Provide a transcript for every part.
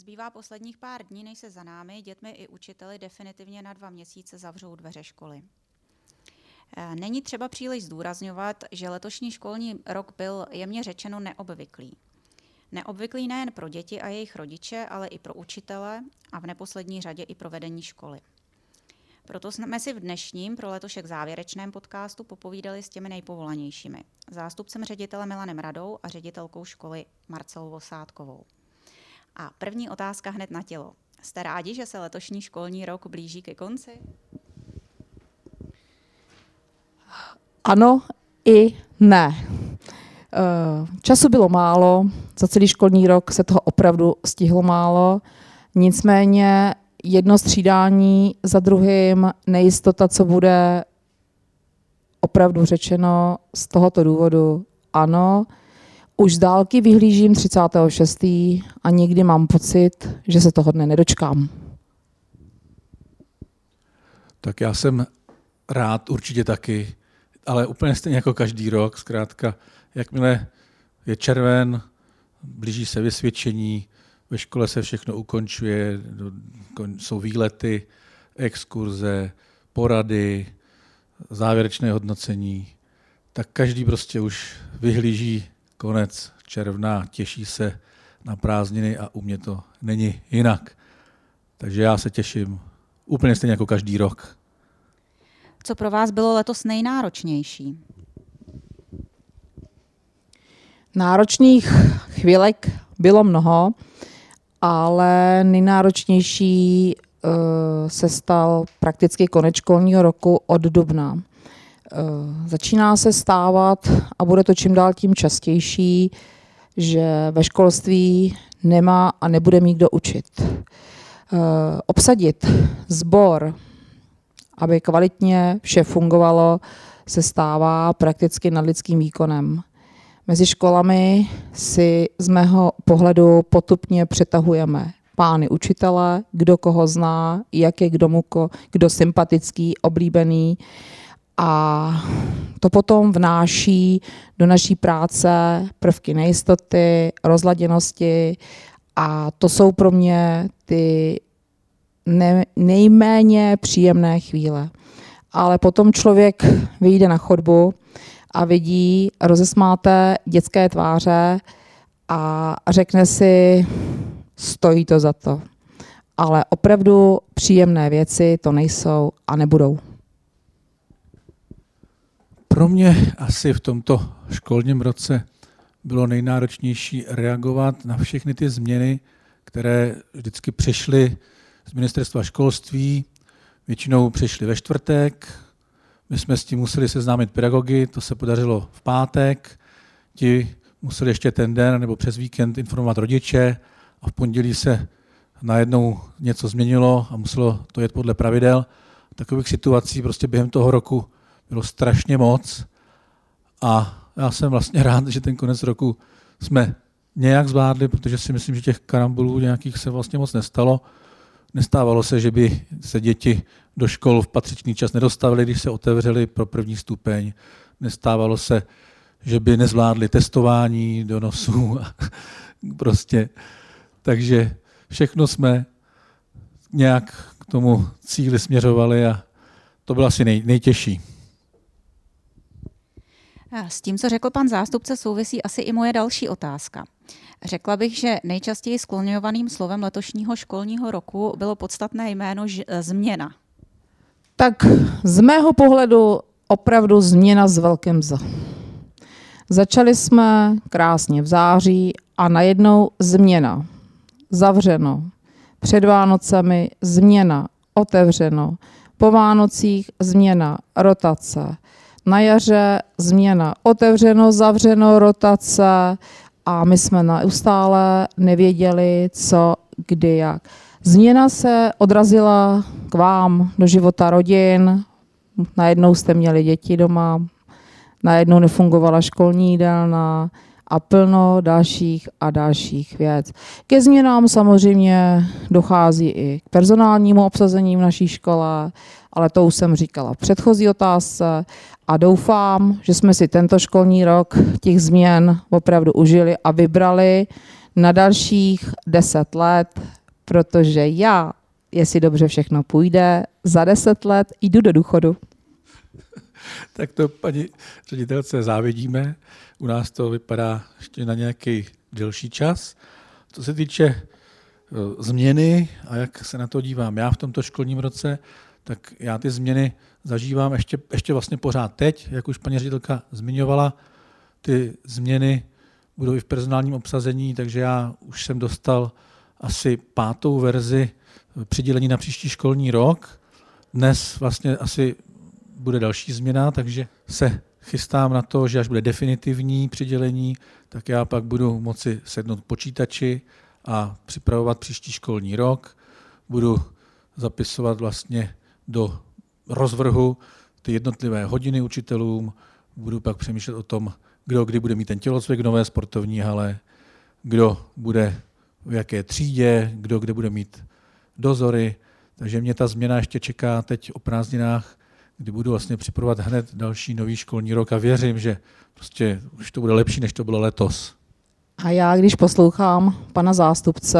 Zbývá posledních pár dní, než se za námi, dětmi i učiteli definitivně na dva měsíce zavřou dveře školy. Eh, není třeba příliš zdůrazňovat, že letošní školní rok byl jemně řečeno neobvyklý. Neobvyklý nejen pro děti a jejich rodiče, ale i pro učitele a v neposlední řadě i pro vedení školy. Proto jsme si v dnešním pro letošek závěrečném podcastu popovídali s těmi nejpovolanějšími. Zástupcem ředitele Milanem Radou a ředitelkou školy Marcelou Vosádkovou. A první otázka hned na tělo. Jste rádi, že se letošní školní rok blíží ke konci? Ano i ne. Eh, času bylo málo, za celý školní rok se toho opravdu stihlo málo, nicméně jedno střídání za druhým, nejistota, co bude opravdu řečeno z tohoto důvodu ano. Už z dálky vyhlížím 36. a někdy mám pocit, že se toho dne nedočkám. Tak já jsem rád určitě taky, ale úplně stejně jako každý rok, zkrátka, jakmile je červen, blíží se vysvědčení, ve škole se všechno ukončuje, jsou výlety, exkurze, porady, závěrečné hodnocení, tak každý prostě už vyhlíží konec června, těší se na prázdniny a u mě to není jinak. Takže já se těším úplně stejně jako každý rok. Co pro vás bylo letos nejnáročnější? Náročných chvílek bylo mnoho, ale nejnáročnější uh, se stal prakticky konec školního roku od dubna. Uh, začíná se stávat a bude to čím dál tím častější, že ve školství nemá a nebude mít kdo učit. Uh, obsadit sbor, aby kvalitně vše fungovalo, se stává prakticky nad lidským výkonem. Mezi školami si z mého pohledu potupně přetahujeme pány učitele, kdo koho zná, jak je kdo, mu, kdo sympatický, oblíbený. A to potom vnáší do naší práce prvky nejistoty, rozladěnosti a to jsou pro mě ty ne, nejméně příjemné chvíle. Ale potom člověk vyjde na chodbu a vidí rozesmáté dětské tváře a řekne si, stojí to za to. Ale opravdu příjemné věci to nejsou a nebudou. Pro mě asi v tomto školním roce bylo nejnáročnější reagovat na všechny ty změny, které vždycky přišly z ministerstva školství. Většinou přišly ve čtvrtek, my jsme s tím museli seznámit pedagogy, to se podařilo v pátek. Ti museli ještě ten den nebo přes víkend informovat rodiče a v pondělí se najednou něco změnilo a muselo to jet podle pravidel. Takových situací prostě během toho roku bylo strašně moc a já jsem vlastně rád, že ten konec roku jsme nějak zvládli, protože si myslím, že těch karambolů nějakých se vlastně moc nestalo. Nestávalo se, že by se děti do škol v patřičný čas nedostavili, když se otevřeli pro první stupeň. Nestávalo se, že by nezvládli testování do nosů. prostě. Takže všechno jsme nějak k tomu cíli směřovali a to bylo asi nej, nejtěžší. S tím, co řekl pan zástupce, souvisí asi i moje další otázka. Řekla bych, že nejčastěji skloňovaným slovem letošního školního roku bylo podstatné jméno změna. Tak z mého pohledu opravdu změna s velkým Z. Začali jsme krásně v září a najednou změna. Zavřeno. Před Vánocemi změna. Otevřeno. Po Vánocích změna. Rotace. Na jaře změna. Otevřeno, zavřeno, rotace a my jsme neustále nevěděli, co, kdy, jak. Změna se odrazila k vám do života rodin, najednou jste měli děti doma, najednou nefungovala školní jídelna a plno dalších a dalších věc. Ke změnám samozřejmě dochází i k personálnímu obsazení v naší škole, ale to už jsem říkala v předchozí otázce a doufám, že jsme si tento školní rok těch změn opravdu užili a vybrali na dalších deset let, protože já, jestli dobře všechno půjde, za deset let jdu do důchodu. Tak to paní ředitelce závidíme. U nás to vypadá ještě na nějaký delší čas. Co se týče eh, změny a jak se na to dívám já v tomto školním roce, tak já ty změny zažívám ještě, ještě vlastně pořád teď, jak už paní ředitelka zmiňovala, ty změny budou i v personálním obsazení, takže já už jsem dostal asi pátou verzi přidělení na příští školní rok. Dnes vlastně asi bude další změna, takže se chystám na to, že až bude definitivní přidělení, tak já pak budu moci sednout počítači a připravovat příští školní rok. Budu zapisovat vlastně do rozvrhu ty jednotlivé hodiny učitelům, budu pak přemýšlet o tom, kdo kdy bude mít ten tělocvik v nové sportovní hale, kdo bude v jaké třídě, kdo kde bude mít dozory. Takže mě ta změna ještě čeká teď o prázdninách, kdy budu vlastně připravovat hned další nový školní rok a věřím, že prostě už to bude lepší, než to bylo letos. A já, když poslouchám pana zástupce,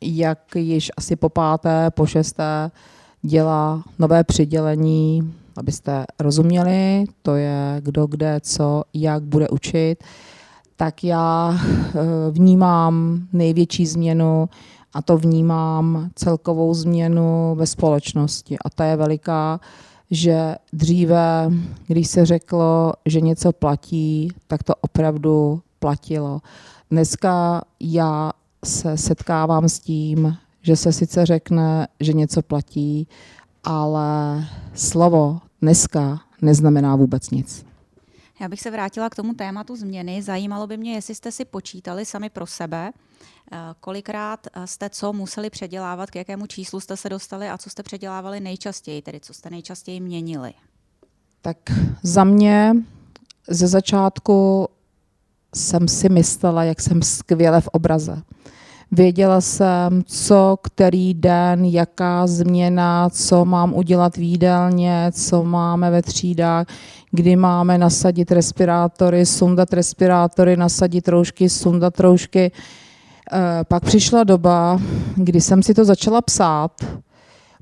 jak již asi po páté, po šesté dělá nové přidělení, abyste rozuměli, to je kdo kde, co, jak bude učit, tak já eh, vnímám největší změnu a to vnímám celkovou změnu ve společnosti. A ta je veliká, že dříve, když se řeklo, že něco platí, tak to opravdu platilo. Dneska já se setkávám s tím, že se sice řekne, že něco platí, ale slovo dneska neznamená vůbec nic. Já bych se vrátila k tomu tématu změny. Zajímalo by mě, jestli jste si počítali sami pro sebe, eh, kolikrát eh, jste co museli předělávat, k jakému číslu jste se dostali a co jste předělávali nejčastěji, tedy co jste nejčastěji měnili. Tak za mě ze začátku jsem si myslela, jak jsem skvěle v obraze. Věděla jsem, co který den, jaká změna, co mám udělat v jídelně, co máme ve třídách, kdy máme nasadit respirátory, sundat respirátory, nasadit roušky, sundat roušky. Eh, pak přišla doba, kdy jsem si to začala psát.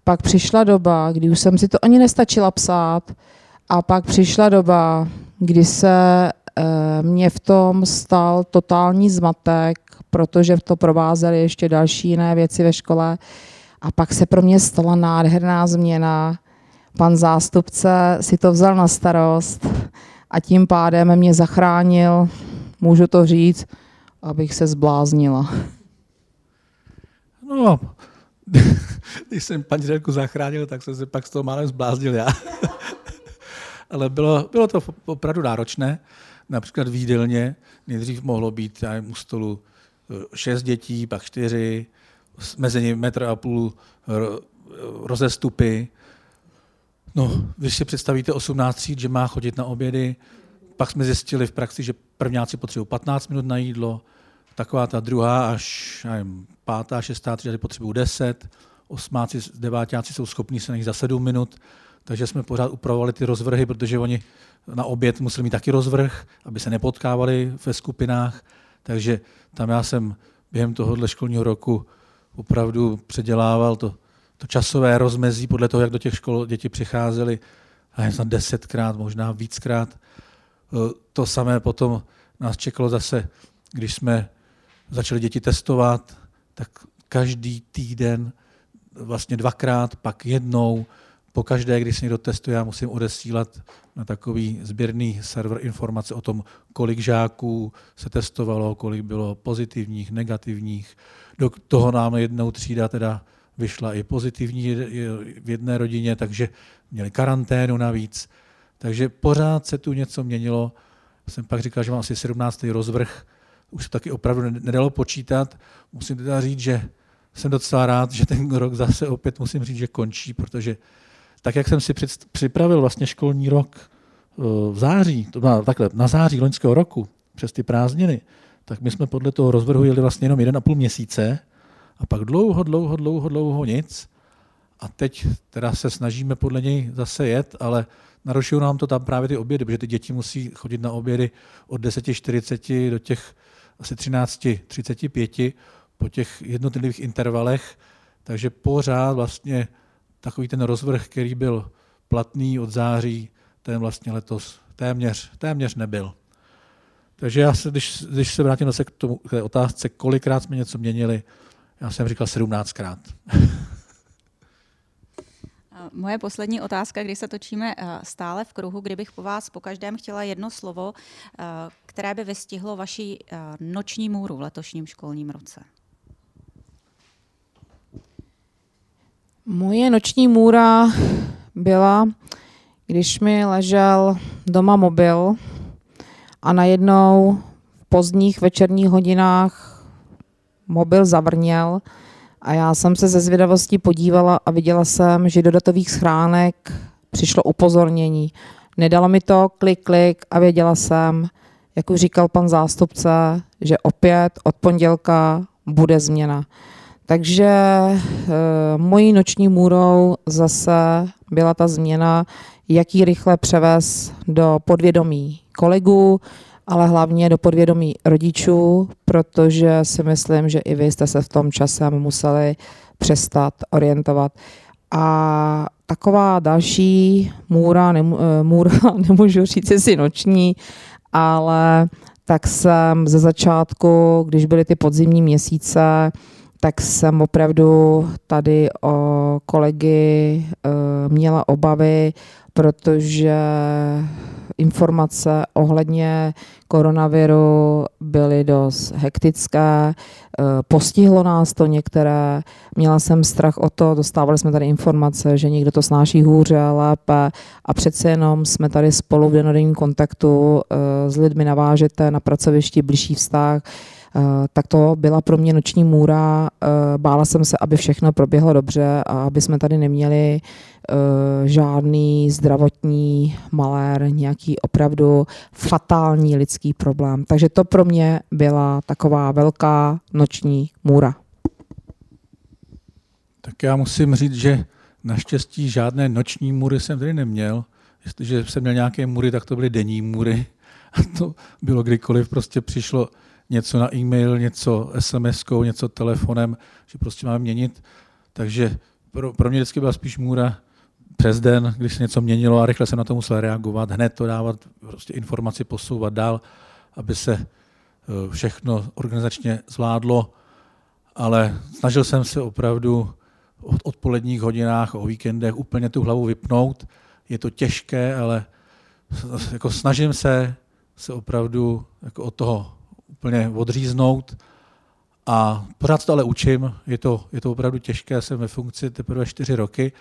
Pak přišla doba, kdy už jsem si to ani nestačila psát. A pak přišla doba, kdy se eh, mě v tom stal totální zmatek, protože to provázely ještě další jiné věci ve škole. A pak se pro mě stala nádherná změna. Pan zástupce si to vzal na starost a tím pádem mě zachránil, můžu to říct, abych se zbláznila. No, když jsem paní ředku zachránil, tak jsem se pak z toho málem zbláznil já. Ale bylo, bylo to opravdu náročné. Například v jídelně nejdřív mohlo být já u stolu šest dětí, pak čtyři, mezi nimi metr a půl rozestupy. No, když si představíte 18 tříd, že má chodit na obědy, pak jsme zjistili v praxi, že prvňáci potřebují 15 minut na jídlo, taková ta druhá až nevím, pátá, šestá třída potřebují 10, osmáci, devátáci jsou schopní se najít za 7 minut, takže jsme pořád upravovali ty rozvrhy, protože oni na oběd museli mít taky rozvrh, aby se nepotkávali ve skupinách. Takže tam já jsem během tohohle školního roku opravdu předělával to, to časové rozmezí podle toho, jak do těch škol děti přicházely, a snad desetkrát, možná víckrát. E, to samé potom nás čekalo zase, když jsme začali děti testovat, tak každý týden vlastně dvakrát, pak jednou po každé, když se někdo testuje, já musím odesílat na takový sběrný server informace o tom, kolik žáků se testovalo, kolik bylo pozitivních, negativních. Do toho nám jednou třída teda vyšla i pozitivní v jedné rodině, takže měli karanténu navíc. Takže pořád se tu něco měnilo. Jsem pak říkal, že mám asi 17. rozvrh, už se taky opravdu nedalo počítat. Musím teda říct, že jsem docela rád, že ten rok zase opět musím říct, že končí, protože tak jak jsem si připravil vlastně školní rok eh, v září, to byla takhle, na září loňského roku, přes ty prázdniny, tak my jsme podle toho rozvrhu jeli vlastně jenom jeden a půl měsíce a pak dlouho, dlouho, dlouho, dlouho nic. A teď teda se snažíme podle něj zase jet, ale narušují nám to tam právě ty obědy, protože ty děti musí chodit na obědy od 10.40 do těch asi 13.35 po těch jednotlivých intervalech, takže pořád vlastně takový ten rozvrh, který byl platný od září, ten vlastně letos téměř, téměř nebyl. Takže já se, když, když se vrátím zase k, tomu, k té otázce, kolikrát jsme něco měnili, já jsem říkal 17krát. Moje poslední otázka, když se točíme eh, stále v kruhu, kdybych po vás po každém chtěla jedno slovo, eh, které by vystihlo vaši eh, noční můru v letošním školním roce. Moje noční můra byla, když mi ležel doma mobil a najednou v pozdních večerních hodinách mobil zavrněl a já jsem se ze zvědavostí podívala a viděla jsem, že do datových schránek přišlo upozornění. Nedalo mi to klik, klik a věděla jsem, jak už říkal pan zástupce, že opět od pondělka bude změna. Takže e, mojí noční můrou zase byla ta změna, jak ji rychle převez do podvědomí kolegů, ale hlavně do podvědomí rodičů, protože si myslím, že i vy jste se v tom časem museli přestat orientovat. A taková další můra, nemů, eh, můra nemůžu říct si noční, ale tak jsem ze začátku, když byly ty podzimní měsíce, tak jsem opravdu tady o kolegy e, měla obavy, protože informace ohledně koronaviru byly dost hektické, eh, postihlo nás to některé, měla jsem strach o to, dostávali jsme tady informace, že někdo to snáší hůře, lépe. A přece jenom jsme tady spolu v denodenním kontaktu eh, s lidmi navážete na pracovišti blížší vztah, tak to byla pro mě noční můra. Bála jsem se, aby všechno proběhlo dobře a aby jsme tady neměli Eh, žádný zdravotní malér, nějaký opravdu fatální lidský problém. Takže to pro mě byla taková velká noční můra. Tak já musím říct, že naštěstí žádné noční můry jsem tady neměl. Jestliže jsem měl nějaké můry, tak to byly denní můry. A to bylo kdykoliv prostě přišlo něco na e-mail, něco SMS-kou, něco telefonem, že prostě máme měnit. Takže pro, pro mě vždycky byla spíš můra přes den, když se něco měnilo a rychle se na to musel reagovat, hned to dávat, prostě informaci posouvat dál, aby se eh, všechno organizačně zvládlo, ale snažil jsem se opravdu v odpoledních hodinách, o víkendech úplně tu hlavu vypnout. Je to těžké, ale jako snažím se se opravdu jako od toho úplně odříznout a pořád to ale učím. Je to, je to opravdu těžké, jsem ve funkci teprve čtyři roky,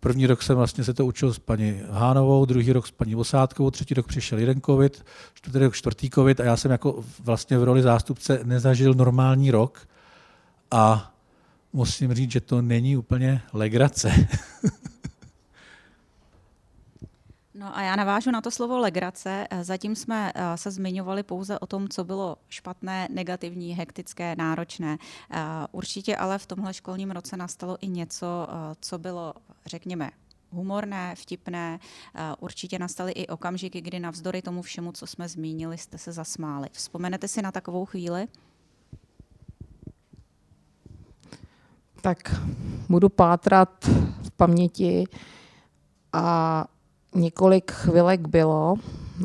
První rok jsem vlastně se to učil s paní Hánovou, druhý rok s paní Vosátkovou, třetí rok přišel jeden covid, čtvrtý rok čtvrtý covid a já jsem jako vlastně v roli zástupce nezažil normální rok a musím říct, že to není úplně legrace. No a já navážu na to slovo legrace. Zatím jsme eh, se zmiňovali pouze o tom, co bylo špatné, negativní, hektické, náročné. Eh, určitě ale v tomhle školním roce nastalo i něco, eh, co bylo, řekněme, humorné, vtipné. Určitě nastaly i okamžiky, kdy navzdory tomu všemu, co jsme zmínili, jste se zasmáli. Vzpomenete si na takovou chvíli? Tak budu pátrat v paměti a několik chvilek bylo,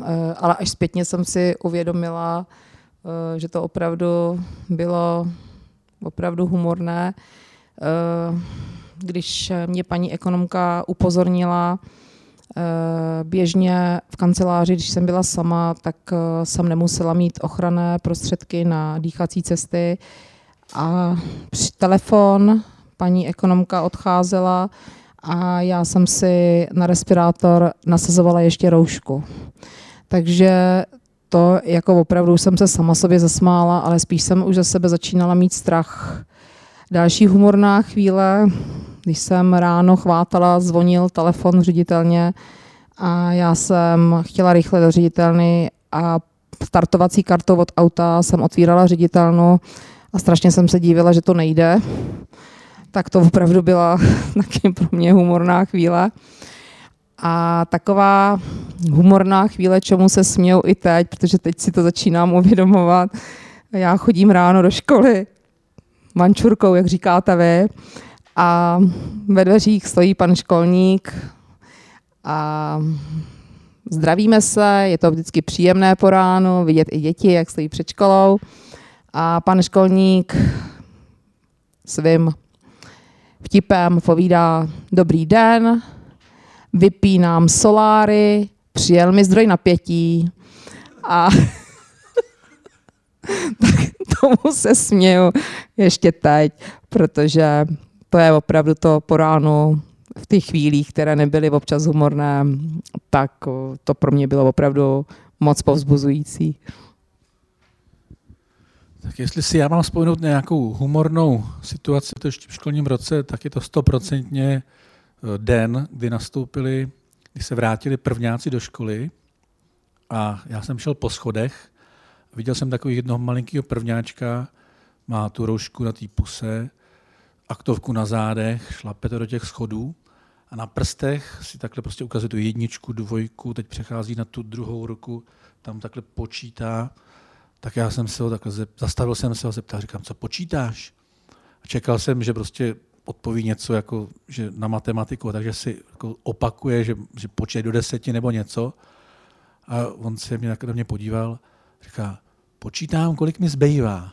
eh, ale až zpětně jsem si uvědomila, eh, že to opravdu bylo opravdu humorné. Eh, když mě paní ekonomka upozornila, běžně v kanceláři, když jsem byla sama, tak jsem nemusela mít ochranné prostředky na dýchací cesty a při telefon paní ekonomka odcházela a já jsem si na respirátor nasazovala ještě roušku. Takže to jako opravdu jsem se sama sobě zasmála, ale spíš jsem už ze sebe začínala mít strach. Další humorná chvíle, když jsem ráno chvátala, zvonil telefon ředitelně a já jsem chtěla rychle do ředitelny a startovací kartou od auta jsem otvírala ředitelnu a strašně jsem se dívala, že to nejde tak to opravdu byla taky pro mě humorná chvíle. A taková humorná chvíle, čemu se smějou i teď, protože teď si to začínám uvědomovat, Já chodím ráno do školy mančurkou, jak říkáte vy, a ve dveřích stojí pan školník a zdravíme se, je to vždycky příjemné po ránu, vidět i děti, jak stojí před školou. A pan školník svým vtipem povídá dobrý den, vypínám soláry, přijel mi zdroj napětí a tak tomu se směju ještě teď, protože to je opravdu to po ránu v těch chvílích, které nebyly občas humorné, tak to pro mě bylo opravdu moc povzbuzující. Tak jestli si já mám vzpomenout nějakou humornou situaci v školním roce, tak je to stoprocentně eh, den, kdy nastoupili, kdy se vrátili prvňáci do školy a já jsem šel po schodech. Viděl jsem takový jednoho malinkého prvňáčka, má tu roušku na té puse, aktovku na zádech, šlape to do těch schodů a na prstech si takhle prostě ukazuje tu jedničku, dvojku, teď přechází na tu druhou ruku, tam takhle počítá. Tak já jsem se ho takhle zastavil jsem se ho zeptal, říkám, co počítáš? A čekal jsem, že prostě odpoví něco jako, že na matematiku, takže si jako opakuje, že, že počítá do deseti nebo něco. A on se mě na mě podíval, říká, počítám, kolik mi zbývá.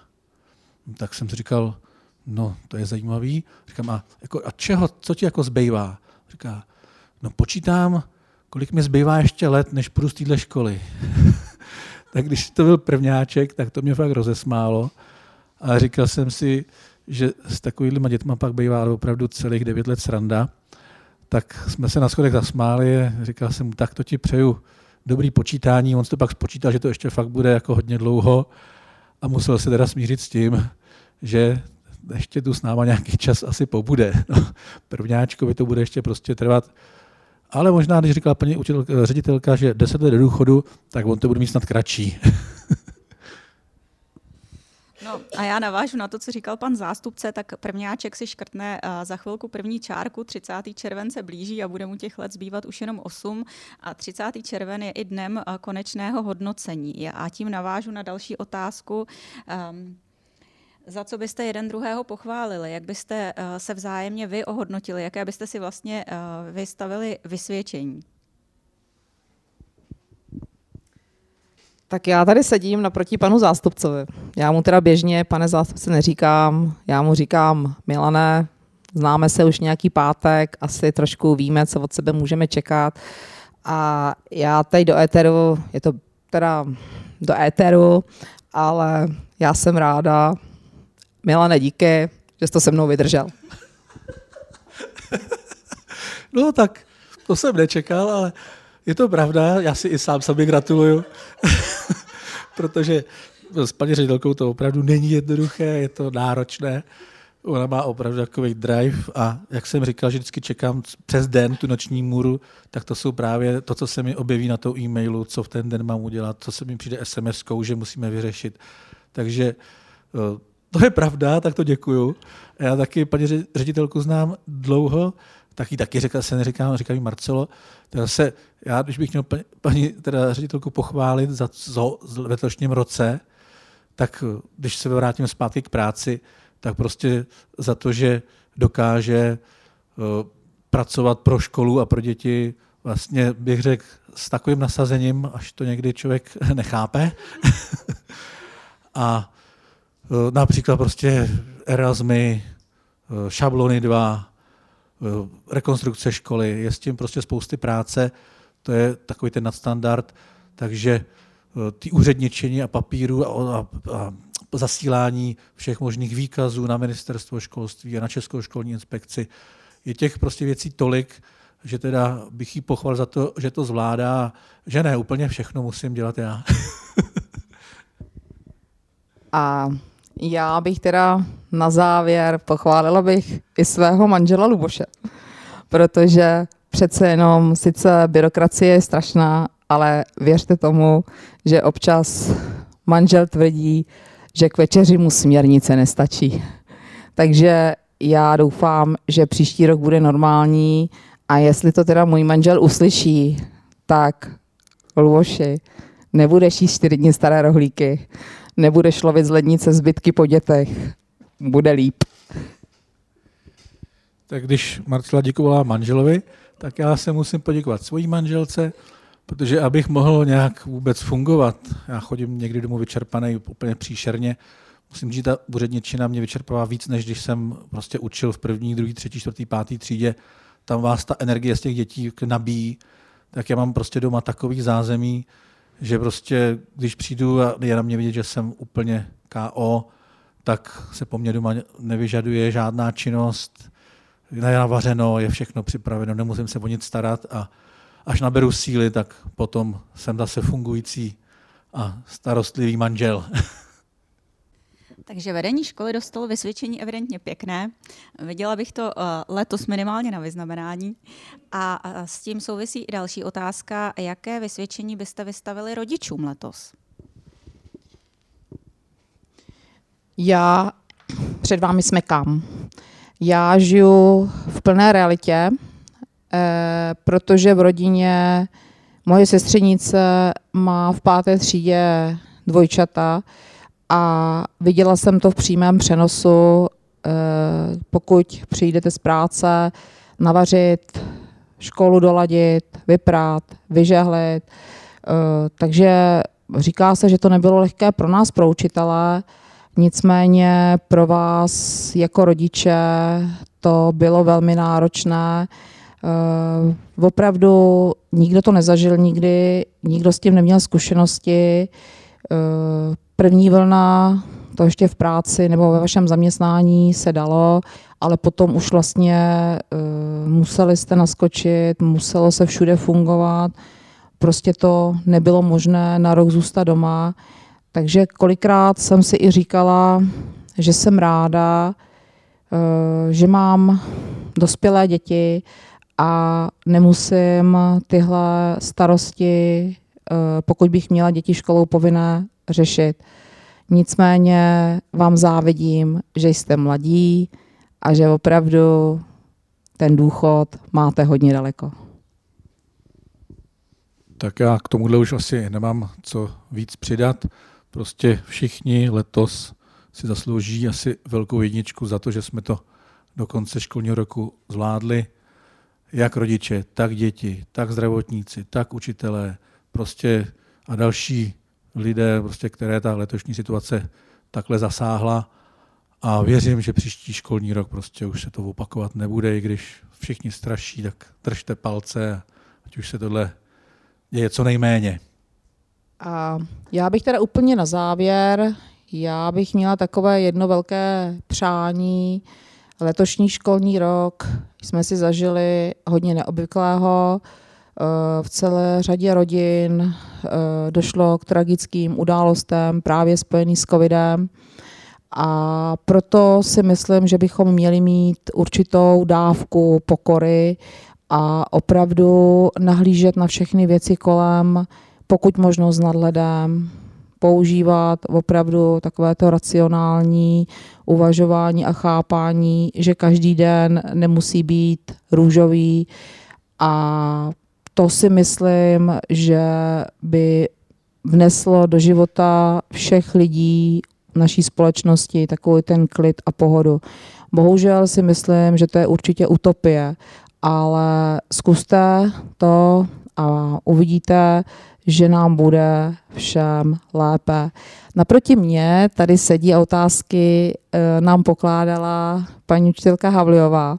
Tak jsem si říkal, no to je zajímavý. Říkám, a, jako, a čeho, co ti jako zbývá? Říká, no počítám, kolik mi zbývá ještě let, než půjdu z téhle školy. tak když to byl prvňáček, tak to mě fakt rozesmálo. A říkal jsem si, že s takovými dětmi pak bývá opravdu celých devět let sranda. Tak jsme se na schodech zasmáli, říkal jsem mu, tak to ti přeju dobrý počítání. On to pak spočítal, že to ještě fakt bude jako hodně dlouho a musel se teda smířit s tím, že ještě tu s náma nějaký čas asi pobude. No, prvňáčkovi to bude ještě prostě trvat. Ale možná, když říkala paní učitelka, ředitelka, že 10 let do důchodu, tak on to bude mít snad kratší. No a já navážu na to, co říkal pan zástupce, tak prvňáček si škrtne uh, za chvilku první čárku, 30. červen se blíží a bude mu těch let zbývat už jenom 8 a 30. červen je i dnem uh, konečného hodnocení. A tím navážu na další otázku. Um, za co byste jeden druhého pochválili? Jak byste uh, se vzájemně vy ohodnotili? Jaké byste si vlastně uh, vystavili vysvědčení? Tak já tady sedím naproti panu zástupcovi. Já mu teda běžně, pane zástupce, neříkám, já mu říkám, Milané, známe se už nějaký pátek, asi trošku víme, co od sebe můžeme čekat. A já tady do éteru, je to teda do éteru, ale já jsem ráda, Milane, díky, že jsi to se mnou vydržel. No tak, to jsem nečekal, ale je to pravda, já si i sám sobě gratuluju, protože s paní ředitelkou to opravdu není jednoduché, je to náročné. Ona má opravdu takový drive a jak jsem říkal, že vždycky čekám přes den tu noční můru, tak to jsou právě to, co se mi objeví na tom e-mailu, co v ten den mám udělat, co se mi přijde SMS-kou, že musíme vyřešit. Takže eh, to je pravda, tak to děkuju. Já taky paní ředitelku znám dlouho, taky taky řekl, se neříkám, říká mi Marcelo. Teda se, já, když bych měl paní, paní teda ředitelku pochválit za co v letošním roce, tak když se vrátím zpátky k práci, tak prostě za to, že dokáže uh, pracovat pro školu a pro děti, vlastně bych řekl s takovým nasazením, až to někdy člověk nechápe. a Eh, například prostě Erasmy, eh, šablony 2, eh, rekonstrukce školy, je s tím prostě spousty práce, to je takový ten nadstandard, takže ty úředničení a papíru a, a, a zasílání všech možných výkazů na ministerstvo školství a na Českou školní inspekci, je těch prostě věcí tolik, že teda bych jí pochval za to, že to zvládá, že ne, úplně všechno musím dělat já. a já bych teda na závěr pochválila bych i svého manžela Luboše, protože přece jenom sice byrokracie je strašná, ale věřte tomu, že občas manžel tvrdí, že k večeři mu směrnice nestačí. Takže já doufám, že příští rok bude normální a jestli to teda můj manžel uslyší, tak Luboši, nebudeš jíst čtyři dny staré rohlíky, nebudeš lovit z lednice zbytky po dětech. Bude líp. Tak když Marcela děkovala manželovi, tak já se musím poděkovat svojí manželce, protože abych mohl nějak vůbec fungovat, já chodím někdy domů vyčerpaný úplně příšerně, musím říct, ta úředničina mě vyčerpává víc, než když jsem prostě učil v první, druhý, třetí, čtvrtý, pátý třídě. Tam vás ta energie z těch dětí nabíjí, tak já mám prostě doma takový zázemí, že prostě, když přijdu a je na mě vidět, že jsem úplně KO, tak se po mně doma nevyžaduje žádná činnost, navařeno, je všechno připraveno, nemusím se o nic starat a až naberu síly, tak potom jsem zase fungující a starostlivý manžel. Takže vedení školy dostalo vysvědčení evidentně pěkné. Viděla bych to uh, letos minimálně na vyznamenání. A s tím souvisí i další otázka, jaké vysvědčení byste vystavili rodičům letos? Já před vámi smekám. Já žiju v plné realitě, eh, protože v rodině moje sestřenice má v páté třídě dvojčata a viděla jsem to v přímém přenosu, eh, pokud přijdete z práce, navařit, školu doladit, vyprát, vyžehlit. Eh, takže říká se, že to nebylo lehké pro nás, pro učitele, nicméně pro vás jako rodiče to bylo velmi náročné. Eh, opravdu nikdo to nezažil nikdy, nikdo s tím neměl zkušenosti první vlna, to ještě v práci nebo ve vašem zaměstnání se dalo, ale potom už vlastně uh, museli jste naskočit, muselo se všude fungovat, prostě to nebylo možné na rok zůstat doma. Takže kolikrát jsem si i říkala, že jsem ráda, uh, že mám dospělé děti a nemusím tyhle starosti, uh, pokud bych měla děti školou povinné, řešit. Nicméně vám závidím, že jste mladí a že opravdu ten důchod máte hodně daleko. Tak já k tomuhle už asi nemám co víc přidat. Prostě všichni letos si zaslouží asi velkou jedničku za to, že jsme to do konce školního roku zvládli. Jak rodiče, tak děti, tak zdravotníci, tak učitelé, prostě a další lidé, prostě, které ta letošní situace takhle zasáhla. A věřím, že příští školní rok prostě už se to opakovat nebude, i když všichni straší, tak držte palce, ať už se tohle děje co nejméně. A já bych teda úplně na závěr, já bych měla takové jedno velké přání. Letošní školní rok jsme si zažili hodně neobvyklého, v celé řadě rodin eh, došlo k tragickým událostem právě spojený s covidem. A proto si myslím, že bychom měli mít určitou dávku pokory a opravdu nahlížet na všechny věci kolem, pokud možno s nadhledem, používat opravdu takovéto racionální uvažování a chápání, že každý den nemusí být růžový a to si myslím, že by vneslo do života všech lidí naší společnosti takový ten klid a pohodu. Bohužel si myslím, že to je určitě utopie, ale zkuste to a uvidíte, že nám bude všem lépe. Naproti mě tady sedí a otázky e, nám pokládala paní učitelka Havliová.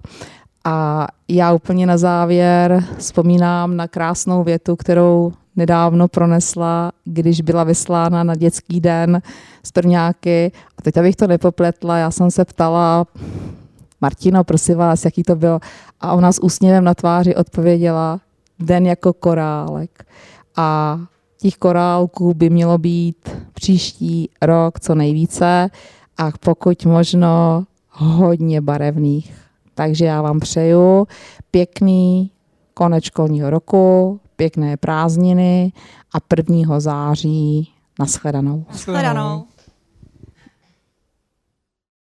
A já úplně na závěr vzpomínám na krásnou větu, kterou nedávno pronesla, když byla vyslána na dětský den z prvňáky. A teď, abych to nepopletla, já jsem se ptala, Martino, prosím vás, jaký to bylo? A ona s úsměvem na tváři odpověděla, den jako korálek. A těch korálků by mělo být příští rok co nejvíce a pokud možno hodně barevných. Takže já vám přeju pěkný konec školního roku, pěkné prázdniny a 1. září nashledanou. Nashledanou.